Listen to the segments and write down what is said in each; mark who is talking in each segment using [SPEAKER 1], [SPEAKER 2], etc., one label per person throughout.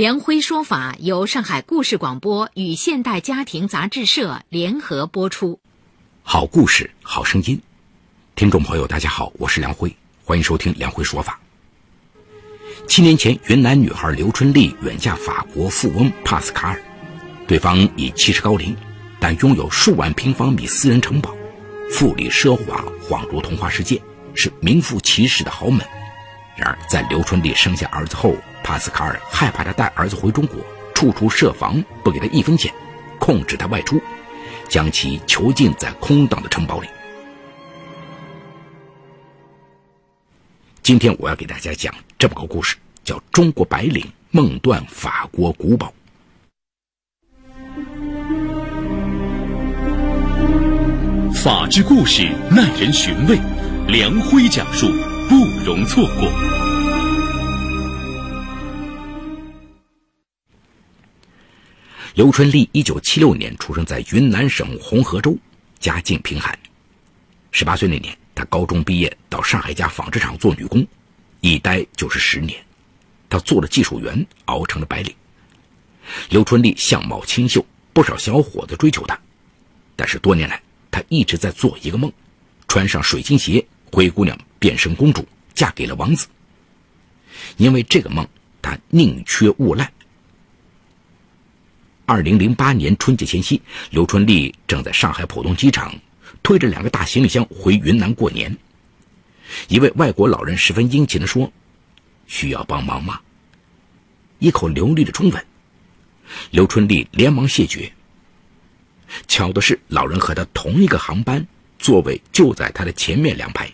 [SPEAKER 1] 梁辉说法由上海故事广播与现代家庭杂志社联合播出。
[SPEAKER 2] 好故事，好声音，听众朋友，大家好，我是梁辉，欢迎收听梁辉说法。七年前，云南女孩刘春丽远嫁法国富翁帕斯卡尔，对方已七十高龄，但拥有数万平方米私人城堡，富丽奢华，恍如童话世界，是名副其实的豪门。然而，在刘春丽生下儿子后，帕斯卡尔害怕他带儿子回中国，处处设防，不给他一分钱，控制他外出，将其囚禁在空荡的城堡里。今天我要给大家讲这么个故事，叫《中国白领梦断法国古堡》。
[SPEAKER 3] 法治故事耐人寻味，梁辉讲述不容错过。
[SPEAKER 2] 刘春丽一九七六年出生在云南省红河州，家境贫寒。十八岁那年，她高中毕业，到上海一家纺织厂做女工，一待就是十年。她做了技术员，熬成了白领。刘春丽相貌清秀，不少小伙子追求她。但是多年来，她一直在做一个梦：穿上水晶鞋，灰姑娘变身公主，嫁给了王子。因为这个梦，她宁缺毋滥。二零零八年春节前夕，刘春丽正在上海浦东机场推着两个大行李箱回云南过年。一位外国老人十分殷勤地说：“需要帮忙吗？”一口流利的中文，刘春丽连忙谢绝。巧的是，老人和他同一个航班，座位就在他的前面两排。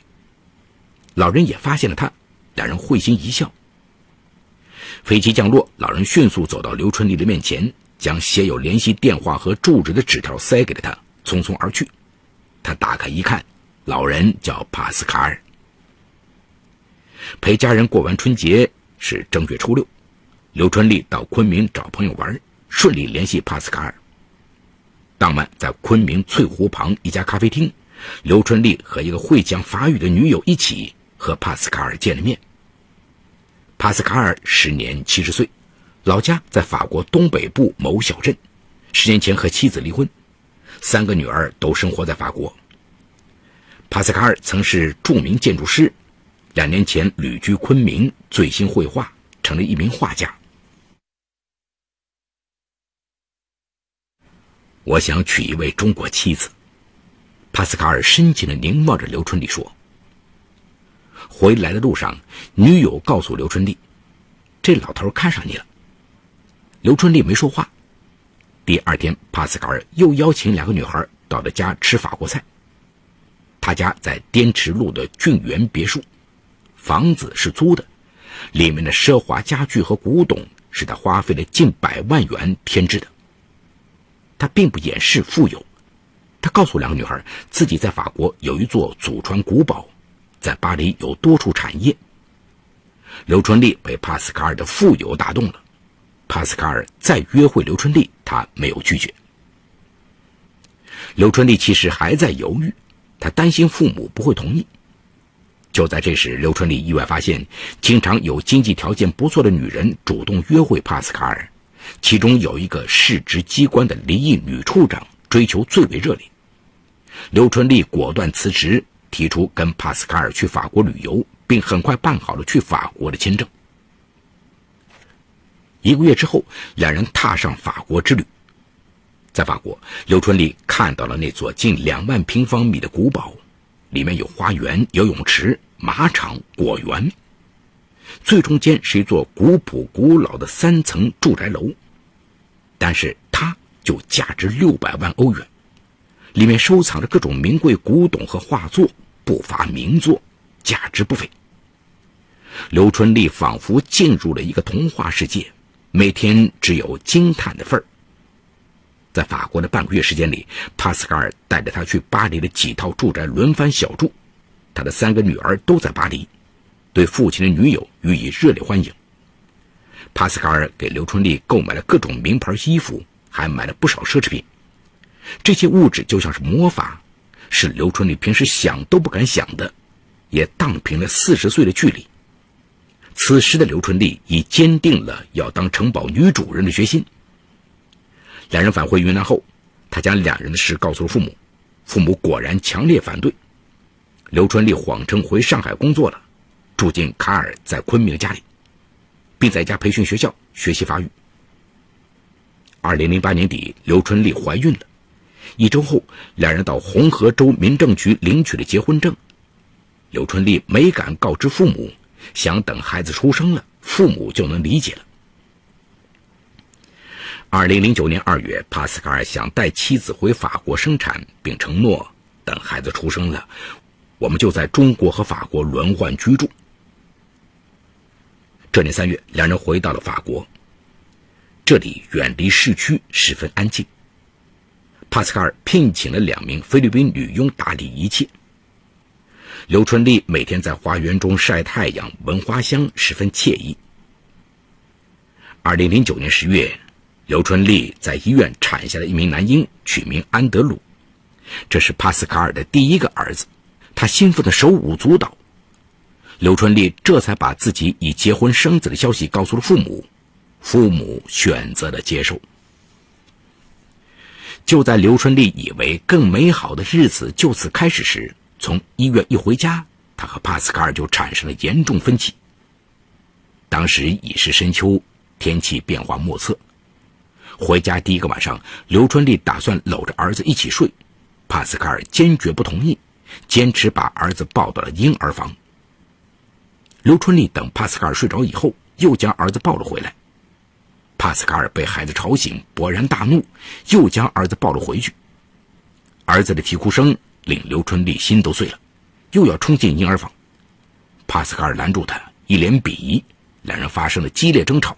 [SPEAKER 2] 老人也发现了他，两人会心一笑。飞机降落，老人迅速走到刘春丽的面前。将写有联系电话和住址的纸条塞给了他，匆匆而去。他打开一看，老人叫帕斯卡尔。陪家人过完春节是正月初六，刘春丽到昆明找朋友玩，顺利联系帕斯卡尔。当晚在昆明翠湖旁一家咖啡厅，刘春丽和一个会讲法语的女友一起和帕斯卡尔见了面。帕斯卡尔时年七十岁。老家在法国东北部某小镇，十年前和妻子离婚，三个女儿都生活在法国。帕斯卡尔曾是著名建筑师，两年前旅居昆明，醉心绘画，成了一名画家。我想娶一位中国妻子。帕斯卡尔深情的凝望着刘春丽说：“回来的路上，女友告诉刘春丽，这老头看上你了。”刘春丽没说话。第二天，帕斯卡尔又邀请两个女孩到他家吃法国菜。他家在滇池路的俊园别墅，房子是租的，里面的奢华家具和古董是他花费了近百万元添置的。他并不掩饰富有，他告诉两个女孩，自己在法国有一座祖传古堡，在巴黎有多处产业。刘春丽被帕斯卡尔的富有打动了。帕斯卡尔再约会刘春丽，他没有拒绝。刘春丽其实还在犹豫，她担心父母不会同意。就在这时，刘春丽意外发现，经常有经济条件不错的女人主动约会帕斯卡尔，其中有一个市直机关的离异女处长，追求最为热烈。刘春丽果断辞职，提出跟帕斯卡尔去法国旅游，并很快办好了去法国的签证。一个月之后，两人踏上法国之旅。在法国，刘春丽看到了那座近两万平方米的古堡，里面有花园、游泳池、马场、果园。最中间是一座古朴古老的三层住宅楼，但是它就价值六百万欧元，里面收藏着各种名贵古董和画作，不乏名作，价值不菲。刘春丽仿佛进入了一个童话世界。每天只有惊叹的份儿。在法国的半个月时间里，帕斯卡尔带着他去巴黎的几套住宅轮番小住，他的三个女儿都在巴黎，对父亲的女友予以热烈欢迎。帕斯卡尔给刘春丽购买了各种名牌衣服，还买了不少奢侈品，这些物质就像是魔法，是刘春丽平时想都不敢想的，也荡平了四十岁的距离。此时的刘春丽已坚定了要当城堡女主人的决心。两人返回云南后，他将两人的事告诉了父母，父母果然强烈反对。刘春丽谎称回上海工作了，住进卡尔在昆明的家里，并在一家培训学校学习法语。二零零八年底，刘春丽怀孕了，一周后，两人到红河州民政局领取了结婚证。刘春丽没敢告知父母，想等孩子出生了，父母就能理解了。二零零九年二月，帕斯卡尔想带妻子回法国生产，并承诺等孩子出生了，我们就在中国和法国轮换居住。这年三月，两人回到了法国，这里远离市区，十分安静。帕斯卡尔聘请了两名菲律宾女佣打理一切。刘春丽每天在花园中晒太阳、闻花香，十分惬意。二零零九年十月。刘春丽在医院产下了一名男婴，取名安德鲁。这是帕斯卡尔的第一个儿子，他兴奋的手舞足蹈。刘春丽这才把自己已结婚生子的消息告诉了父母，父母选择了接受。就在刘春丽以为更美好的日子就此开始时，从医院一回家，他和帕斯卡尔就产生了严重分歧。当时已是深秋，天气变化莫测。回家第一个晚上，刘春丽打算搂着儿子一起睡，帕斯卡尔坚决不同意，坚持把儿子抱到了婴儿房。刘春丽等帕斯卡尔睡着以后，又将儿子抱了回来。帕斯卡尔被孩子吵醒，勃然大怒，又将儿子抱了回去。儿子的啼哭声令刘春丽心都碎了，又要冲进婴儿房。帕斯卡尔拦住他，一脸鄙夷，两人发生了激烈争吵。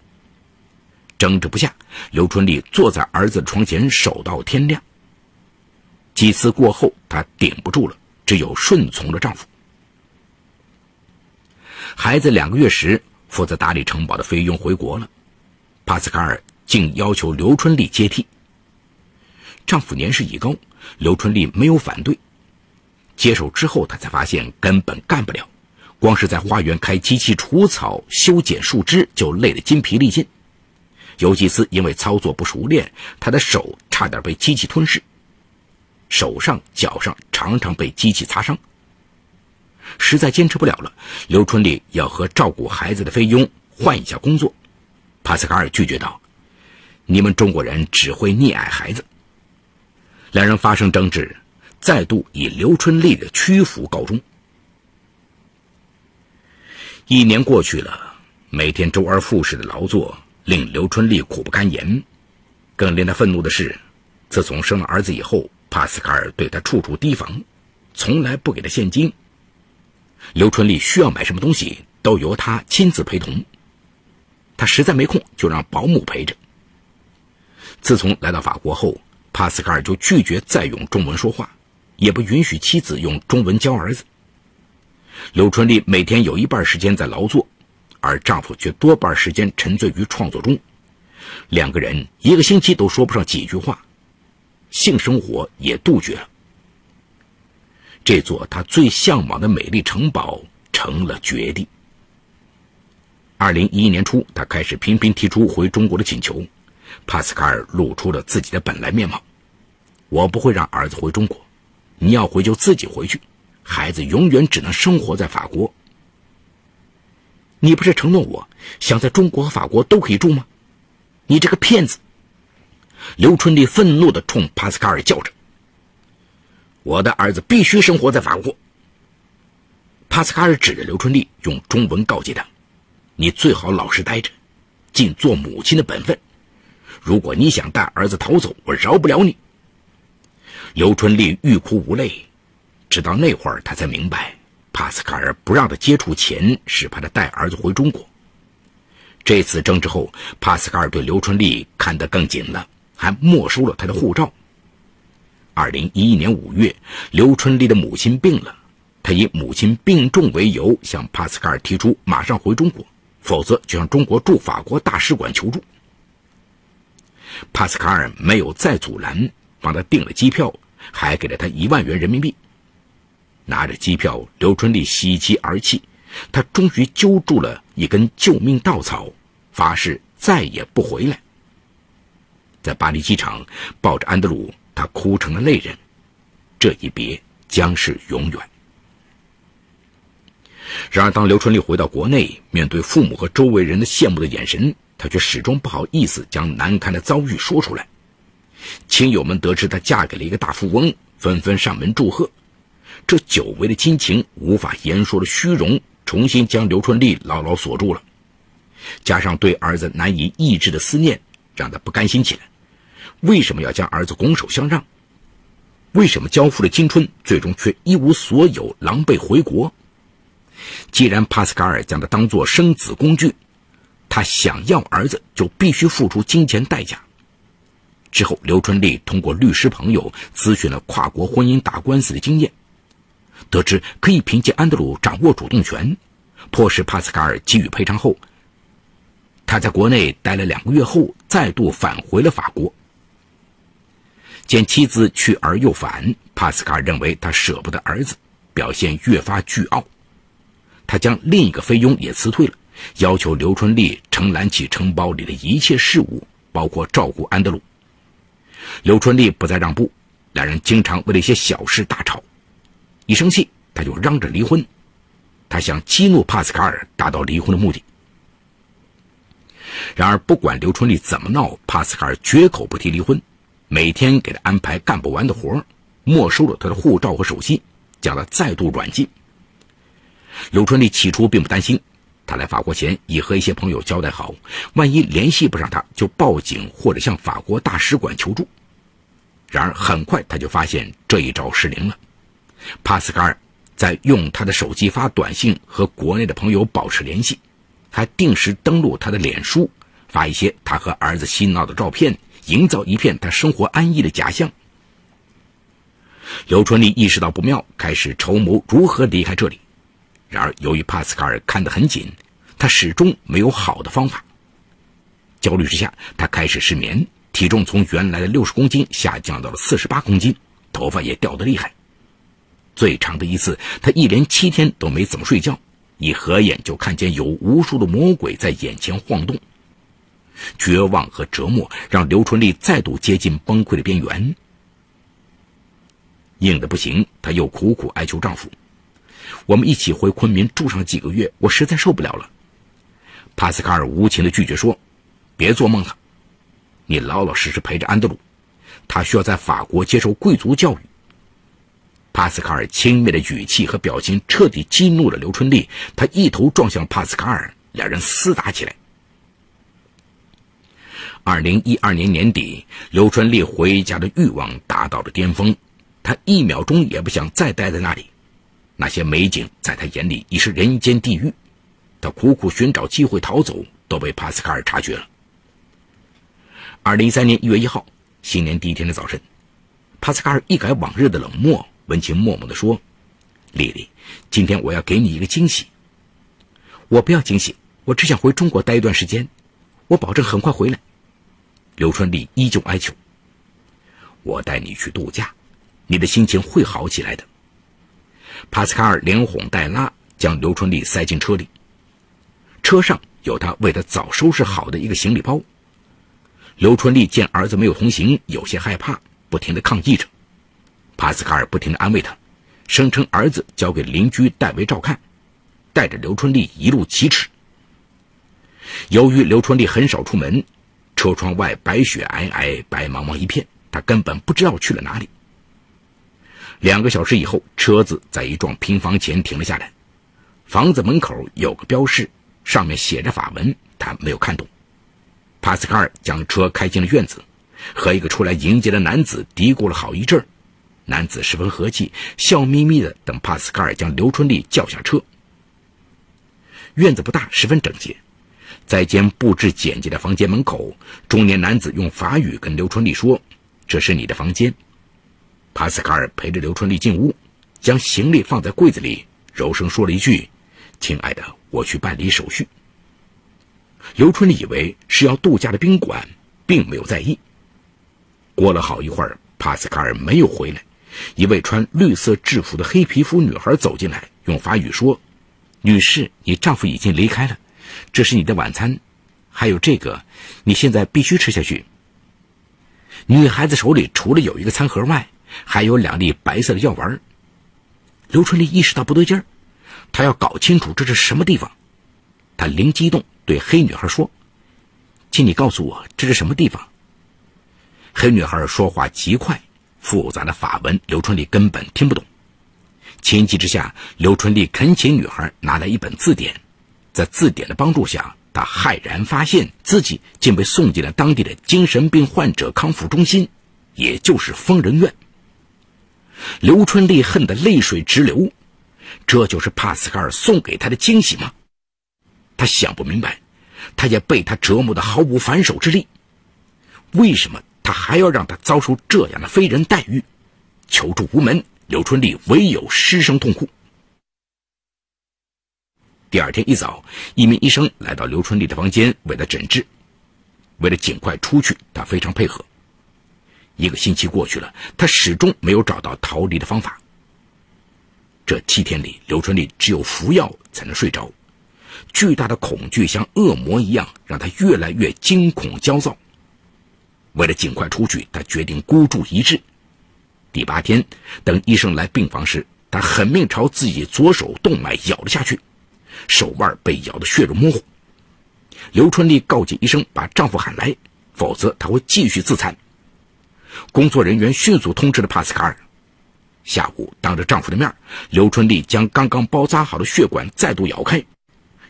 [SPEAKER 2] 争执不下，刘春丽坐在儿子的床前守到天亮。几次过后，她顶不住了，只有顺从了丈夫。孩子两个月时，负责打理城堡的菲佣回国了，帕斯卡尔竟要求刘春丽接替。丈夫年事已高，刘春丽没有反对。接手之后，他才发现根本干不了，光是在花园开机器除草、修剪树枝就累得筋疲力尽。有几次因为操作不熟练，他的手差点被机器吞噬，手上、脚上常常被机器擦伤。实在坚持不了了，刘春丽要和照顾孩子的菲佣换一下工作。帕斯卡尔拒绝道：“你们中国人只会溺爱孩子。”两人发生争执，再度以刘春丽的屈服告终。一年过去了，每天周而复始的劳作。令刘春丽苦不堪言，更令他愤怒的是，自从生了儿子以后，帕斯卡尔对他处处提防，从来不给他现金。刘春丽需要买什么东西，都由他亲自陪同。他实在没空，就让保姆陪着。自从来到法国后，帕斯卡尔就拒绝再用中文说话，也不允许妻子用中文教儿子。刘春丽每天有一半时间在劳作。而丈夫却多半时间沉醉于创作中，两个人一个星期都说不上几句话，性生活也杜绝了。这座他最向往的美丽城堡成了绝地。二零一一年初，他开始频频提出回中国的请求，帕斯卡尔露出了自己的本来面貌：“我不会让儿子回中国，你要回就自己回去，孩子永远只能生活在法国。”你不是承诺我想在中国和法国都可以住吗？你这个骗子！刘春丽愤怒地冲帕斯卡尔叫着：“我的儿子必须生活在法国。”帕斯卡尔指着刘春丽，用中文告诫他：“你最好老实待着，尽做母亲的本分。如果你想带儿子逃走，我饶不了你。”刘春丽欲哭无泪，直到那会儿，他才明白。帕斯卡尔不让他接触钱，是怕他带儿子回中国。这次争执后，帕斯卡尔对刘春丽看得更紧了，还没收了他的护照。二零一一年五月，刘春丽的母亲病了，他以母亲病重为由，向帕斯卡尔提出马上回中国，否则就向中国驻法国大使馆求助。帕斯卡尔没有再阻拦，帮他订了机票，还给了他一万元人民币。拿着机票，刘春丽喜极而泣，他终于揪住了一根救命稻草，发誓再也不回来。在巴黎机场，抱着安德鲁。他哭成了泪人，这一别将是永远。然而，当刘春丽回到国内，面对父母和周围人的羡慕的眼神，她却始终不好意思将难堪的遭遇说出来。亲友们得知她嫁给了一个大富翁，纷纷上门祝贺。这久违的亲情、无法言说的虚荣，重新将刘春丽牢牢锁住了。加上对儿子难以抑制的思念，让她不甘心起来。为什么要将儿子拱手相让？为什么交付了青春，最终却一无所有，狼狈回国？既然帕斯卡尔将他当作生子工具，他想要儿子就必须付出金钱代价。之后，刘春丽通过律师朋友咨询了跨国婚姻打官司的经验，得知可以凭借安德鲁掌握主动权，迫使帕斯卡尔给予赔偿后，他在国内待了两个月后，再度返回了法国。见妻子去而又返，帕斯卡尔认为他舍不得儿子，表现越发倨傲。他将另一个菲佣也辞退了，要求刘春丽承揽起城堡里的一切事务，包括照顾安德鲁。刘春丽不再让步，两人经常为了一些小事大吵，一生气他就嚷着离婚。他想激怒帕斯卡尔，达到离婚的目的。然而，不管刘春丽怎么闹，帕斯卡尔绝口不提离婚。每天给他安排干不完的活没收了他的护照和手机，将他再度软禁。刘春丽起初并不担心，他来法国前已和一些朋友交代好，万一联系不上他，就报警或者向法国大使馆求助。然而很快他就发现这一招失灵了。帕斯卡尔在用他的手机发短信和国内的朋友保持联系，还定时登录他的脸书，发一些他和儿子嬉闹的照片。营造一片他生活安逸的假象。刘春丽意识到不妙，开始筹谋如何离开这里。然而，由于帕斯卡尔看得很紧，他始终没有好的方法。焦虑之下，他开始失眠，体重从原来的六十公斤下降到了四十八公斤，头发也掉得厉害。最长的一次，他一连七天都没怎么睡觉，一合眼就看见有无数的魔鬼在眼前晃动。绝望和折磨让刘春丽再度接近崩溃的边缘。硬的不行，她又苦苦哀求丈夫：“我们一起回昆明住上几个月，我实在受不了了。”帕斯卡尔无情的拒绝说：“别做梦了，你老老实实陪着安德鲁，他需要在法国接受贵族教育。”帕斯卡尔轻蔑的语气和表情彻底激怒了刘春丽，他一头撞向帕斯卡尔，两人厮打起来。二零一二年年底，刘春丽回家的欲望达到了巅峰，她一秒钟也不想再待在那里。那些美景在他眼里已是人间地狱，他苦苦寻找机会逃走，都被帕斯卡尔察觉了。二零一三年一月一号，新年第一天的早晨，帕斯卡尔一改往日的冷漠，温情脉脉地说：“丽丽，今天我要给你一个惊喜。我不要惊喜，我只想回中国待一段时间，我保证很快回来。”刘春丽依旧哀求：“我带你去度假，你的心情会好起来的。”帕斯卡尔连哄带拉将刘春丽塞进车里，车上有他为他早收拾好的一个行李包。刘春丽见儿子没有同行，有些害怕，不停的抗议着。帕斯卡尔不停的安慰他，声称儿子交给邻居代为照看，带着刘春丽一路疾驰。由于刘春丽很少出门。车窗外白雪皑皑，白茫茫一片，他根本不知道去了哪里。两个小时以后，车子在一幢平房前停了下来，房子门口有个标示，上面写着法文，他没有看懂。帕斯卡尔将车开进了院子，和一个出来迎接的男子嘀咕了好一阵男子十分和气，笑眯眯的等帕斯卡尔将刘春丽叫下车。院子不大，十分整洁。在间布置简洁的房间门口，中年男子用法语跟刘春丽说：“这是你的房间。”帕斯卡尔陪着刘春丽进屋，将行李放在柜子里，柔声说了一句：“亲爱的，我去办理手续。”刘春丽以为是要度假的宾馆，并没有在意。过了好一会儿，帕斯卡尔没有回来，一位穿绿色制服的黑皮肤女孩走进来，用法语说：“女士，你丈夫已经离开了。”这是你的晚餐，还有这个，你现在必须吃下去。女孩子手里除了有一个餐盒外，还有两粒白色的药丸。刘春丽意识到不对劲儿，她要搞清楚这是什么地方。她灵机一动，对黑女孩说：“请你告诉我这是什么地方。”黑女孩说话极快，复杂的法文刘春丽根本听不懂。情急之下，刘春丽恳请女孩拿来一本字典。在字典的帮助下，他骇然发现自己竟被送进了当地的精神病患者康复中心，也就是疯人院。刘春丽恨得泪水直流，这就是帕斯卡尔送给他的惊喜吗？他想不明白，他也被他折磨得毫无反手之力。为什么他还要让他遭受这样的非人待遇？求助无门，刘春丽唯有失声痛哭。第二天一早，一名医生来到刘春丽的房间，为了诊治。为了尽快出去，他非常配合。一个星期过去了，他始终没有找到逃离的方法。这七天里，刘春丽只有服药才能睡着。巨大的恐惧像恶魔一样，让他越来越惊恐焦躁。为了尽快出去，他决定孤注一掷。第八天，等医生来病房时，他狠命朝自己左手动脉咬了下去。手腕被咬得血肉模糊，刘春丽告诫医生把丈夫喊来，否则她会继续自残。工作人员迅速通知了帕斯卡尔。下午，当着丈夫的面，刘春丽将刚刚包扎好的血管再度咬开，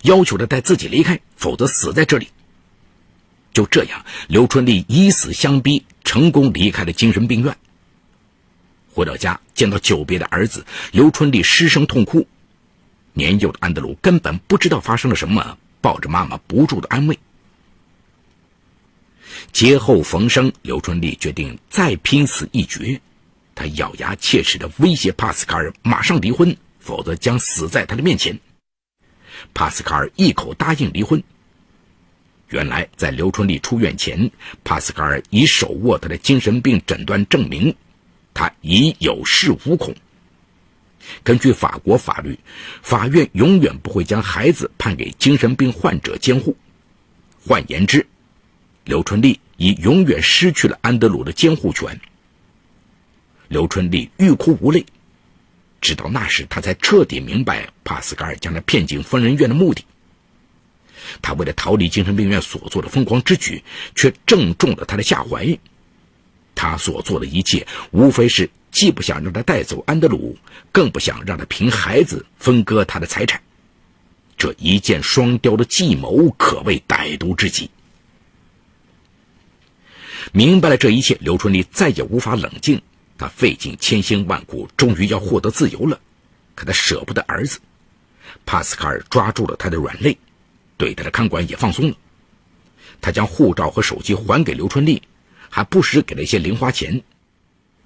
[SPEAKER 2] 要求他带自己离开，否则死在这里。就这样，刘春丽以死相逼，成功离开了精神病院。回到家，见到久别的儿子，刘春丽失声痛哭。年幼的安德鲁根本不知道发生了什么，抱着妈妈不住的安慰。劫后逢生，刘春丽决定再拼死一决。她咬牙切齿的威胁帕斯卡尔马上离婚，否则将死在他的面前。帕斯卡尔一口答应离婚。原来，在刘春丽出院前，帕斯卡尔已手握他的精神病诊断证明，他已有恃无恐。根据法国法律，法院永远不会将孩子判给精神病患者监护。换言之，刘春丽已永远失去了安德鲁的监护权。刘春丽欲哭无泪，直到那时，她才彻底明白帕斯卡尔将她骗进疯人院的目的。他为了逃离精神病院所做的疯狂之举，却正中了他的下怀。他所做的一切，无非是。既不想让他带走安德鲁，更不想让他凭孩子分割他的财产，这一箭双雕的计谋可谓歹毒至极。明白了这一切，刘春丽再也无法冷静。他费尽千辛万苦，终于要获得自由了，可他舍不得儿子。帕斯卡尔抓住了他的软肋，对他的看管也放松了。他将护照和手机还给刘春丽，还不时给了一些零花钱。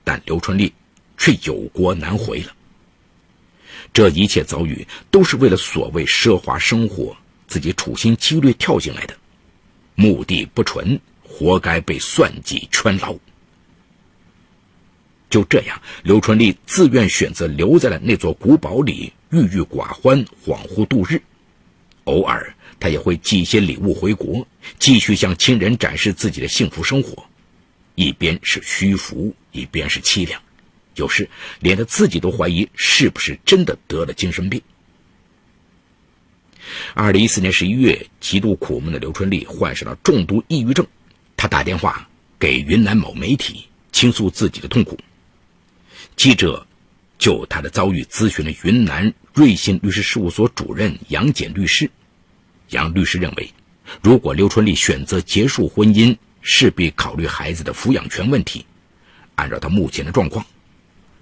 [SPEAKER 2] 但刘春丽却有国难回了。这一切遭遇都是为了所谓奢华生活，自己处心积虑跳进来的，目的不纯，活该被算计圈牢。就这样，刘春丽自愿选择留在了那座古堡里，郁郁寡欢，恍惚度日。偶尔，他也会寄一些礼物回国，继续向亲人展示自己的幸福生活。一边是虚浮，一边是凄凉，有时连他自己都怀疑是不是真的得了精神病。二零一四年十一月，极度苦闷的刘春丽患上了重度抑郁症，他打电话给云南某媒体倾诉自己的痛苦。记者就他的遭遇咨询了云南瑞信律师事务所主任杨简律师。杨律师认为，如果刘春丽选择结束婚姻，势必考虑孩子的抚养权问题。按照他目前的状况，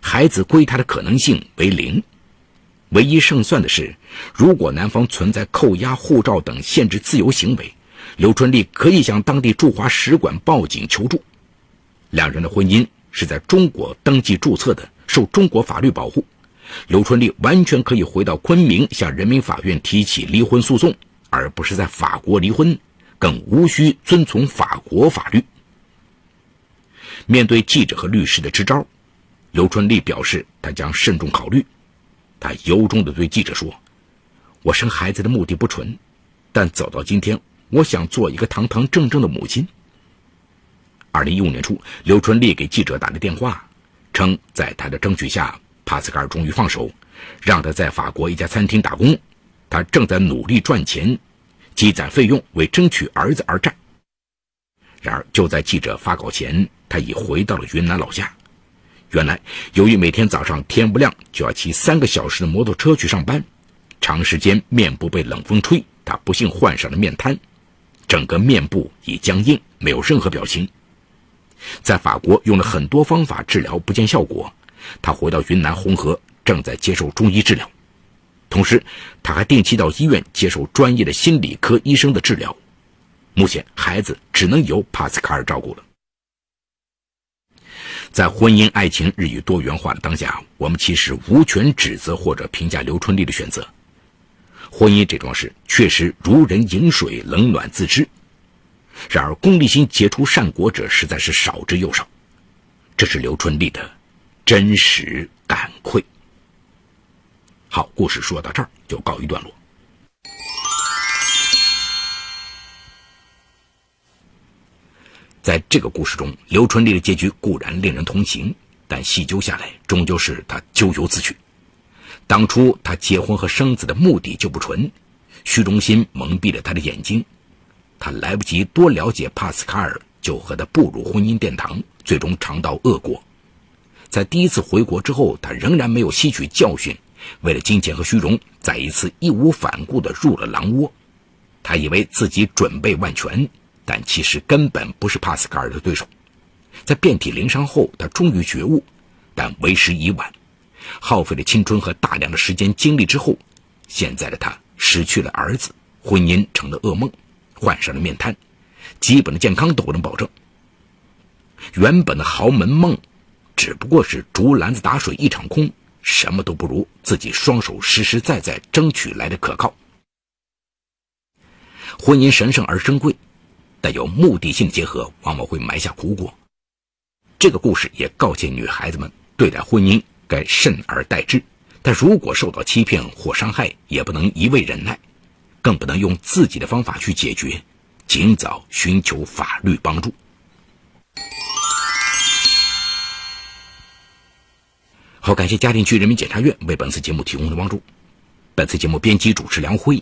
[SPEAKER 2] 孩子归他的可能性为零。唯一胜算的是，如果男方存在扣押护照等限制自由行为，刘春丽可以向当地驻华使馆报警求助。两人的婚姻是在中国登记注册的，受中国法律保护。刘春丽完全可以回到昆明向人民法院提起离婚诉讼，而不是在法国离婚，更无需遵从法国法律。面对记者和律师的支招，刘春丽表示她将慎重考虑。她由衷地对记者说：“我生孩子的目的不纯，但走到今天，我想做一个堂堂正正的母亲。”二零一五年初，刘春丽给记者打了电话，称在他的争取下。帕斯卡尔终于放手，让他在法国一家餐厅打工。他正在努力赚钱，积攒费用，为争取儿子而战。然而，就在记者发稿前，他已回到了云南老家。原来，由于每天早上天不亮就要骑三个小时的摩托车去上班，长时间面部被冷风吹，他不幸患上了面瘫，整个面部已僵硬，没有任何表情。在法国用了很多方法治疗，不见效果。他回到云南红河，正在接受中医治疗，同时他还定期到医院接受专业的心理科医生的治疗。目前，孩子只能由帕斯卡尔照顾了。在婚姻爱情日益多元化的当下，我们其实无权指责或者评价刘春丽的选择。婚姻这桩事确实如人饮水，冷暖自知。然而，功利心结出善果者实在是少之又少。这是刘春丽的。真实感愧。好，故事说到这儿就告一段落。在这个故事中，刘春丽的结局固然令人同情，但细究下来，终究是她咎由自取。当初他结婚和生子的目的就不纯，虚荣心蒙蔽了他的眼睛，他来不及多了解帕斯卡尔，就和他步入婚姻殿堂，最终尝到恶果。在第一次回国之后，他仍然没有吸取教训，为了金钱和虚荣，再一次义无反顾地入了狼窝。他以为自己准备万全，但其实根本不是帕斯卡尔的对手。在遍体鳞伤后，他终于觉悟，但为时已晚。耗费了青春和大量的时间精力之后，现在的他失去了儿子，婚姻成了噩梦，患上了面瘫，基本的健康都不能保证。原本的豪门梦。只不过是竹篮子打水一场空，什么都不如自己双手实实在在争取来的可靠。婚姻神圣而珍贵，但有目的性结合往往会埋下苦果。这个故事也告诫女孩子们，对待婚姻该慎而待之，但如果受到欺骗或伤害，也不能一味忍耐，更不能用自己的方法去解决，尽早寻求法律帮助。好，感谢嘉定区人民检察院为本次节目提供的帮助。本次节目编辑主持梁辉，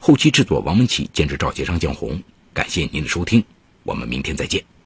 [SPEAKER 2] 后期制作王文琪，监制赵杰、张建红。感谢您的收听，我们明天再见。